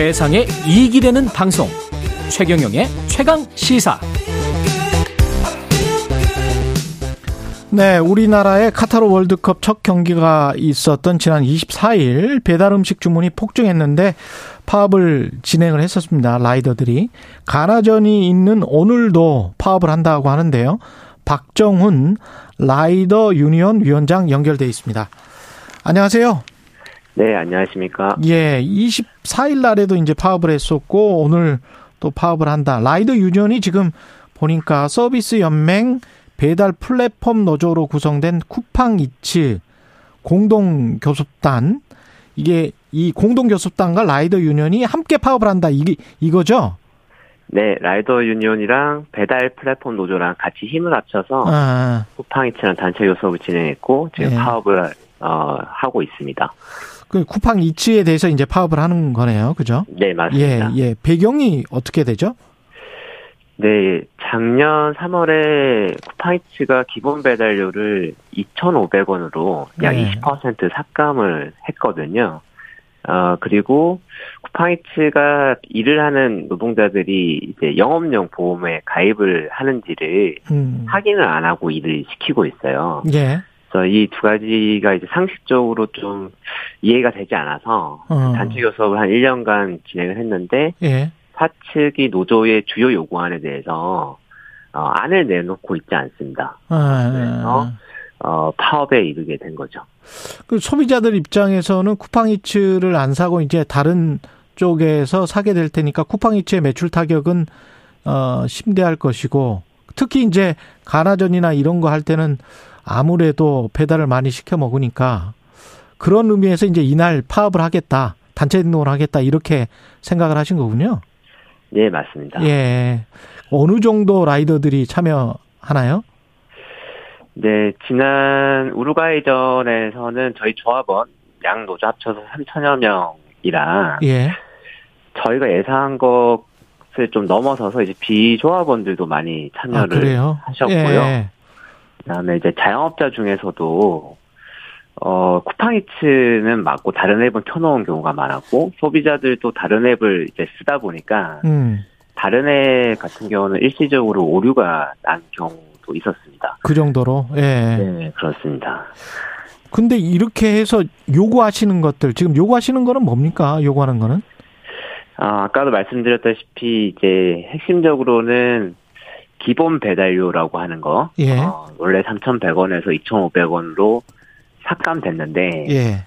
세상에 이익이 되는 방송 최경영의 최강 시사 네, 우리나라의 카타르 월드컵 첫 경기가 있었던 지난 24일 배달 음식 주문이 폭증했는데 파업을 진행을 했었습니다. 라이더들이 가나전이 있는 오늘도 파업을 한다고 하는데요. 박정훈 라이더 유니언 위원장 연결돼 있습니다. 안녕하세요. 네, 안녕하십니까. 예, 24일 날에도 이제 파업을 했었고 오늘 또 파업을 한다. 라이더 유니언이 지금 보니까 서비스 연맹 배달 플랫폼 노조로 구성된 쿠팡 이츠 공동 교섭단 이게 이 공동 교섭단과 라이더 유니언이 함께 파업을 한다. 이게 이거죠? 네, 라이더 유니온이랑 배달 플랫폼 노조랑 같이 힘을 합쳐서 아. 쿠팡이츠랑 단체 교섭을 진행했고 지금 네. 파업을 어, 하고 있습니다. 그 쿠팡 이츠에 대해서 이제 파업을 하는 거네요. 그죠? 네, 맞습니다. 예, 예. 배경이 어떻게 되죠? 네, 작년 3월에 쿠팡이츠가 기본 배달료를 2,500원으로 약 네. 20% 삭감을 했거든요. 어, 그리고 쿠팡이츠가 일을 하는 노동자들이 이제 영업용 보험에 가입을 하는지를 음. 확인을 안 하고 일을 시키고 있어요. 예. 그래서 이 두 가지가 이제 상식적으로 좀 이해가 되지 않아서 어. 단체 교섭을 한 1년간 진행을 했는데 예. 사측이 노조의 주요 요구안에 대해서 어, 안을 내놓고 있지 않습니다. 아, 그래서 어, 파업에 이르게 된 거죠. 그 소비자들 입장에서는 쿠팡이츠를 안 사고 이제 다른 쪽에서 사게 될 테니까 쿠팡이츠의 매출 타격은 어, 심대할 것이고 특히 이제 가나전이나 이런 거 할 때는 아무래도 배달을 많이 시켜 먹으니까 그런 의미에서 이제 이날 파업을 하겠다. 단체 행동을 하겠다. 이렇게 생각을 하신 거군요. 네, 맞습니다. 예. 어느 정도 라이더들이 참여하나요? 네, 지난 우루과이전에서는 저희 조합원 양 노조 합쳐서 3천여 명이라 예. 저희가 예상한 것을 좀 넘어서서 이제 비조합원들도 많이 참여를 아, 하셨고요. 예. 그다음에 이제 자영업자 중에서도 어 쿠팡이츠는 맞고 다른 앱은 켜놓은 경우가 많았고 소비자들도 다른 앱을 이제 쓰다 보니까 음. 다른 앱 같은 경우는 일시적으로 오류가 난 경우도 있었습니다. 그 정도로 예. 네 그렇습니다. 근데 이렇게 해서 요구하시는 것들 지금 요구하시는 거는 뭡니까? 요구하는 거는? 아, 아까도 말씀드렸다시피 이제 핵심적으로는 기본 배달료라고 하는 거. 예. 어, 원래 3,100원에서 2,500원으로 삭감됐는데 예.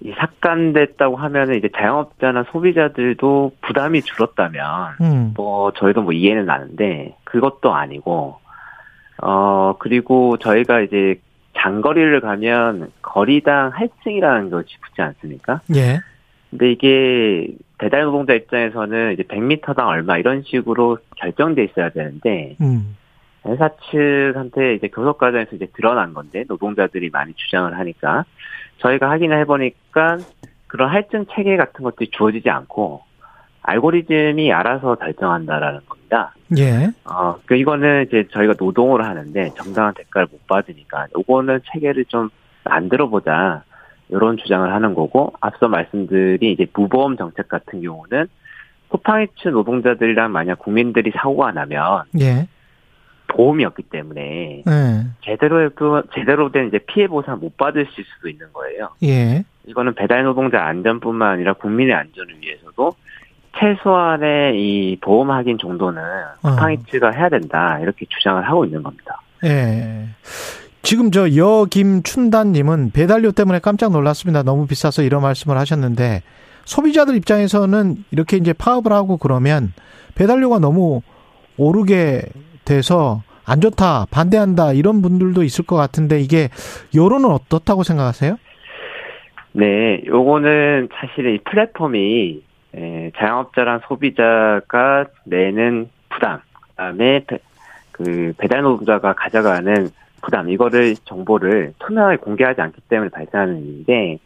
이 삭감됐다고 하면은 이제 자영업자나 소비자들도 부담이 줄었다면 음. 뭐 저희도 뭐 이해는 나는데 그것도 아니고 어 그리고 저희가 이제 장거리를 가면 거리당 할증이라는 것이 붙지 않습니까? 예. 근데 이게 배달 노동자 입장에서는 이제 100m당 얼마 이런 식으로 결정돼 있어야 되는데 음. 회사 측한테 이제 교섭 과정에서 이제 드러난 건데 노동자들이 많이 주장을 하니까 저희가 확인을 해보니까 그런 할증 체계 같은 것들이 주어지지 않고 알고리즘이 알아서 결정한다라는 겁니다. 예. 어, 그 이거는 이제 저희가 노동을 하는데 정당한 대가를 못 받으니까 요거는 체계를 좀 만들어 보자. 이런 주장을 하는 거고 앞서 말씀드린 이제 무보험 정책 같은 경우는 쿠팡이츠 노동자들이랑 만약 국민들이 사고가 나면 예. 보험이 없기 때문에 예. 제대로 제대로 된 이제 피해 보상 못 받으실 수도 있는 거예요. 예. 이거는 배달 노동자 안전뿐만 아니라 국민의 안전을 위해서도 최소한의 이 보험 확인 정도는 어. 쿠팡이츠가 해야 된다 이렇게 주장을 하고 있는 겁니다. 예. 지금 저 여김춘단님은 배달료 때문에 깜짝 놀랐습니다. 너무 비싸서 이런 말씀을 하셨는데 소비자들 입장에서는 이렇게 이제 파업을 하고 그러면 배달료가 너무 오르게 돼서 안 좋다, 반대한다 이런 분들도 있을 것 같은데 이게 여론은 어떻다고 생각하세요? 네, 요거는 사실 이 플랫폼이 자영업자랑 소비자가 내는 부담, 그다음에 그 배달 노동자가 가져가는 부담 이거를 정보를 투명하게 공개하지 않기 때문에 발생하는 일인데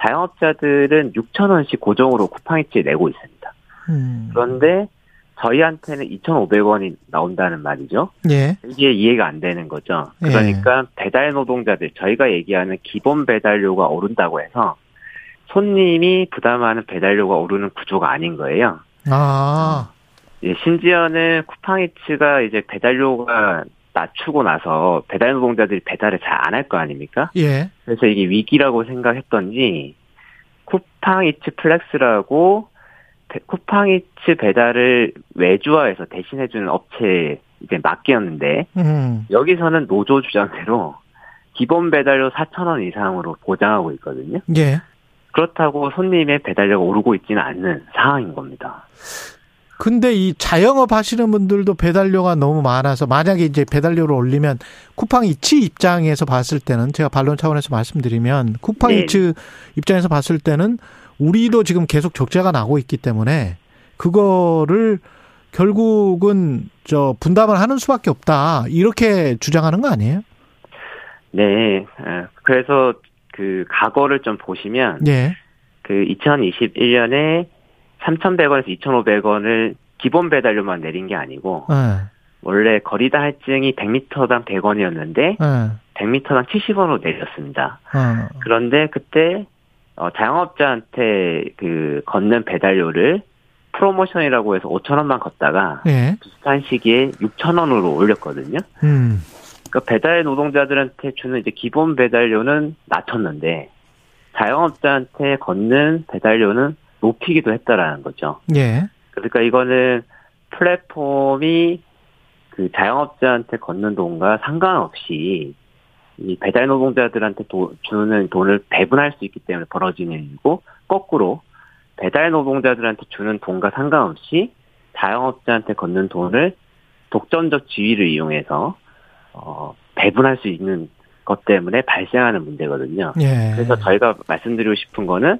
자영업자들은 6천 원씩 고정으로 쿠팡이츠에 내고 있습니다. 음. 그런데 저희한테는 2,500원이 나온다는 말이죠. 예. 이게 이해가 안 되는 거죠. 그러니까 예. 배달 노동자들 저희가 얘기하는 기본 배달료가 오른다고 해서 손님이 부담하는 배달료가 오르는 구조가 아닌 거예요. 아. 예, 심지어는 쿠팡이츠가 이제 배달료가 낮추고 나서 배달 노동자들이 배달을 잘 안 할 거 아닙니까? 예. 그래서 이게 위기라고 생각했던지 쿠팡이츠 플렉스라고 쿠팡이츠 배달을 외주화해서 대신해주는 업체에 이제 맡겼는데 음. 여기서는 노조 주장대로 기본 배달료 4천 원 이상으로 보장하고 있거든요. 예. 그렇다고 손님의 배달료가 오르고 있지는 않는 상황인 겁니다. 근데 이 자영업 하시는 분들도 배달료가 너무 많아서 만약에 이제 배달료를 올리면 쿠팡 이츠 입장에서 봤을 때는 제가 반론 차원에서 말씀드리면 쿠팡이츠 네. 입장에서 봤을 때는 우리도 지금 계속 적자가 나고 있기 때문에 그거를 결국은 저 분담을 하는 수밖에 없다 이렇게 주장하는 거 아니에요? 네. 아, 그래서 그 과거를 좀 보시면 네. 그 2021년에 3,100원에서 2,500원을 기본 배달료만 내린 게 아니고 네. 원래 거리다 할증이 100m당 100원이었는데 네. 100m당 70원으로 내렸습니다. 어. 그런데 그때 어, 자영업자한테 그 걷는 배달료를 프로모션이라고 해서 5천 원만 걷다가 네. 비슷한 시기에 6천 원으로 올렸거든요. 음. 그러니까 배달 노동자들한테 주는 이제 기본 배달료는 낮췄는데 자영업자한테 걷는 배달료는 높이기도 했다라는 거죠. 예. 그러니까 이거는 플랫폼이 그 자영업자한테 걷는 돈과 상관없이 이 배달 노동자들한테 도, 주는 돈을 배분할 수 있기 때문에 벌어지는 일이고 거꾸로 배달 노동자들한테 주는 돈과 상관없이 자영업자한테 걷는 돈을 독점적 지위를 이용해서 어, 배분할 수 있는 것 때문에 발생하는 문제거든요. 예. 그래서 저희가 말씀드리고 싶은 거는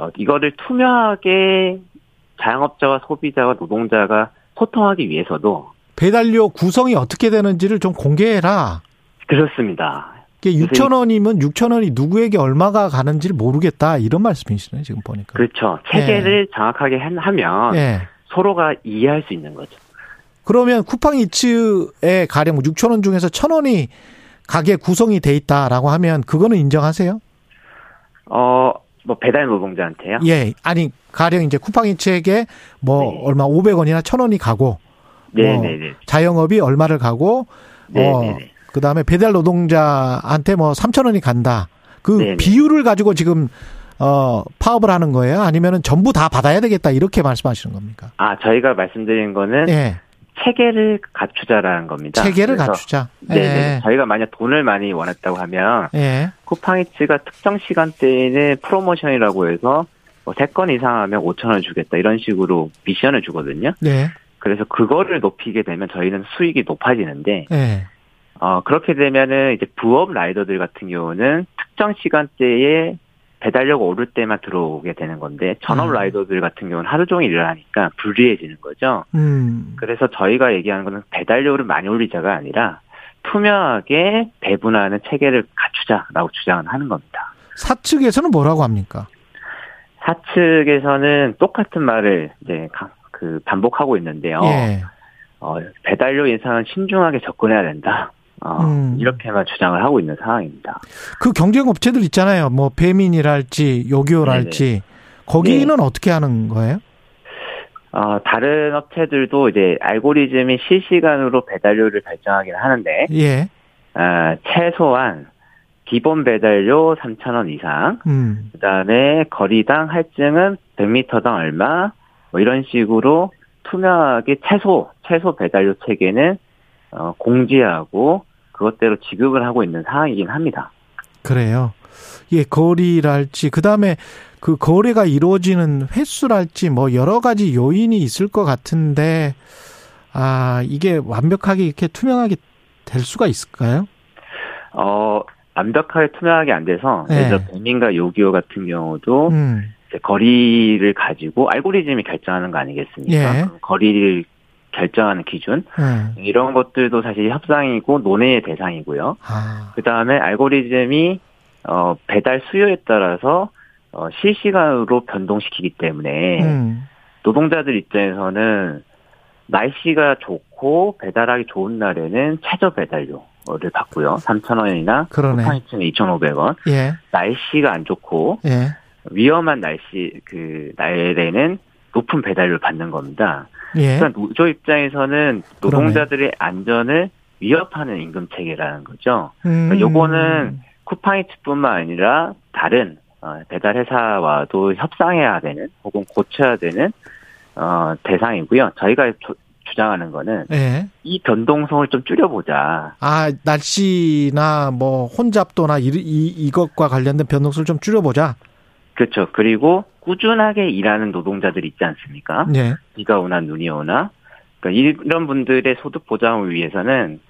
어, 이거를 투명하게 자영업자와 소비자와 노동자가 소통하기 위해서도 배달료 구성이 어떻게 되는지를 좀 공개해라. 그렇습니다. 6천 원이면 6천 원이 누구에게 얼마가 가는지를 모르겠다 이런 말씀이시네요 지금 보니까. 그렇죠. 체계를 예. 정확하게 하면 예. 서로가 이해할 수 있는 거죠. 그러면 쿠팡 이츠에 가령 6천 원 중에서 천 원이 가게 구성이 돼 있다라고 하면 그거는 인정하세요? 어, 뭐 배달 노동자한테요? 예, 아니 가령 이제 쿠팡이츠에게 뭐 네. 얼마 500원이나 1000원이 가고 네, 뭐 네, 네. 자영업이 얼마를 가고 네, 어 그다음에 배달 노동자한테 뭐 3,000원이 간다. 그. 비율을 가지고 지금 어 파업을 하는 거예요? 아니면은 전부 다 받아야 되겠다 이렇게 말씀하시는 겁니까? 아, 저희가 말씀드린 거는 예. 체계를 갖추자라는 겁니다. 체계를 갖추자. 네, 네. 저희가 만약 돈을 많이 원했다고 하면 예. 쿠팡이츠가 특정 시간대에는 프로모션이라고 해서 뭐 3건 이상 하면 5천 원 주겠다 이런 식으로 미션을 주거든요. 네. 그래서 그거를 높이게 되면 저희는 수익이 높아지는데 네. 어 그렇게 되면은 이제 부업 라이더들 같은 경우는 특정 시간대에 배달료가 오를 때만 들어오게 되는 건데 전업 음. 라이더들 같은 경우는 하루 종일 일하니까 불리해지는 거죠. 음. 그래서 저희가 얘기하는 거는 배달료를 많이 올리자가 아니라 투명하게 배분하는 체계를 갖추자라고 주장을 하는 겁니다. 사측에서는 뭐라고 합니까? 사측에서는 똑같은 말을 이제 그 반복하고 있는데요. 예. 어, 배달료 인상은 신중하게 접근해야 된다. 어, 음. 이렇게만 주장을 하고 있는 상황입니다. 그 경쟁 업체들 있잖아요. 뭐 배민이랄지 요기요랄지 네네. 거기는 네. 어떻게 하는 거예요? 어, 다른 업체들도 이제 알고리즘이 실시간으로 배달료를 결정하긴 하는데, 예. 어, 최소한 기본 배달료 3,000원 이상, 음. 그 다음에 거리당 할증은 100m당 얼마, 뭐 이런 식으로 투명하게 최소, 최소 배달료 체계는 어, 공지하고 그것대로 지급을 하고 있는 상황이긴 합니다. 그래요. 예, 거리랄지, 그 다음에 그 거래가 이루어지는 횟수랄지 뭐 여러 가지 요인이 있을 것 같은데, 아, 이게 완벽하게 이렇게 투명하게 될 수가 있을까요? 어, 완벽하게 투명하게 안 돼서, 네. 들어, 배민과 요기요 같은 경우도, 음. 거리를 가지고 알고리즘이 결정하는 거 아니겠습니까? 예. 거리를 결정하는 기준 음. 이런 것들도 사실 협상이고 논의의 대상이고요. 아. 그 다음에 알고리즘이 어, 배달 수요에 따라서 어, 실시간으로 변동시키기 때문에 음. 노동자들 입장에서는 날씨가 좋고 배달하기 좋은 날에는 최저 배달료를 받고요. 3,000원이나 그러네. 쿠팡이츠는 2,500원. 예. 날씨가 안 좋고 예. 위험한 날씨 그 날에는 높은 배달료를 받는 겁니다. 예. 그러니까 노조 입장에서는 노동자들의 안전을 위협하는 임금 체계라는 거죠. 그러니까 음. 요거는 쿠팡이츠뿐만 아니라 다른 어, 배달 회사와도 협상해야 되는 혹은 고쳐야 되는 어, 대상이고요. 저희가 조, 주장하는 거는 네. 이 변동성을 좀 줄여보자. 아 날씨나 뭐 혼잡도나 이, 이 이것과 관련된 변동성을 좀 줄여보자. 그렇죠. 그리고 꾸준하게 일하는 노동자들 있지 않습니까? 네. 비가 오나 눈이 오나. 그러니까 이런 분들의 소득 보장을 위해서는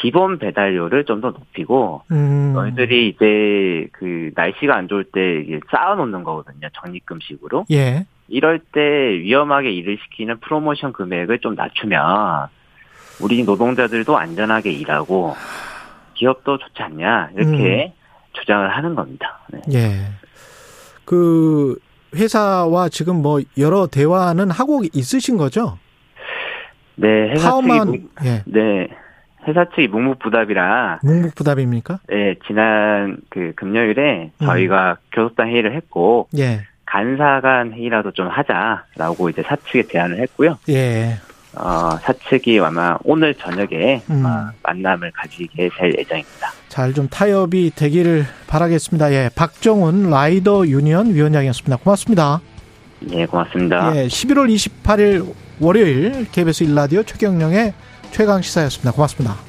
기본 배달료를 좀 더 높이고 음. 너희들이 이제 그 날씨가 안 좋을 때 쌓아 놓는 거거든요. 적립금식으로. 예. 이럴 때 위험하게 일을 시키는 프로모션 금액을 좀 낮추면 우리 노동자들도 안전하게 일하고 기업도 좋지 않냐 이렇게 음. 주장을 하는 겁니다. 네. 예. 그 회사와 지금 뭐 여러 대화는 하고 있으신 거죠? 네, 회사 파워만, 측이 예. 네. 회사 측이 묵묵부답이라 묵묵부답입니까? 네, 지난 그 금요일에 음. 저희가 교섭단 회의를 했고 예. 간사간 회의라도 좀 하자라고 이제 사측에 제안을 했고요. 예. 어, 사측이 아마 오늘 저녁에 음. 만남을 가지게 될 예정입니다. 잘 좀 타협이 되기를 바라겠습니다. 예, 박정훈 라이더 유니언 위원장이었습니다. 고맙습니다. 예, 고맙습니다. 예, 11월 28일 월요일 KBS 일라디오 최경령의 최강 시사였습니다. 고맙습니다.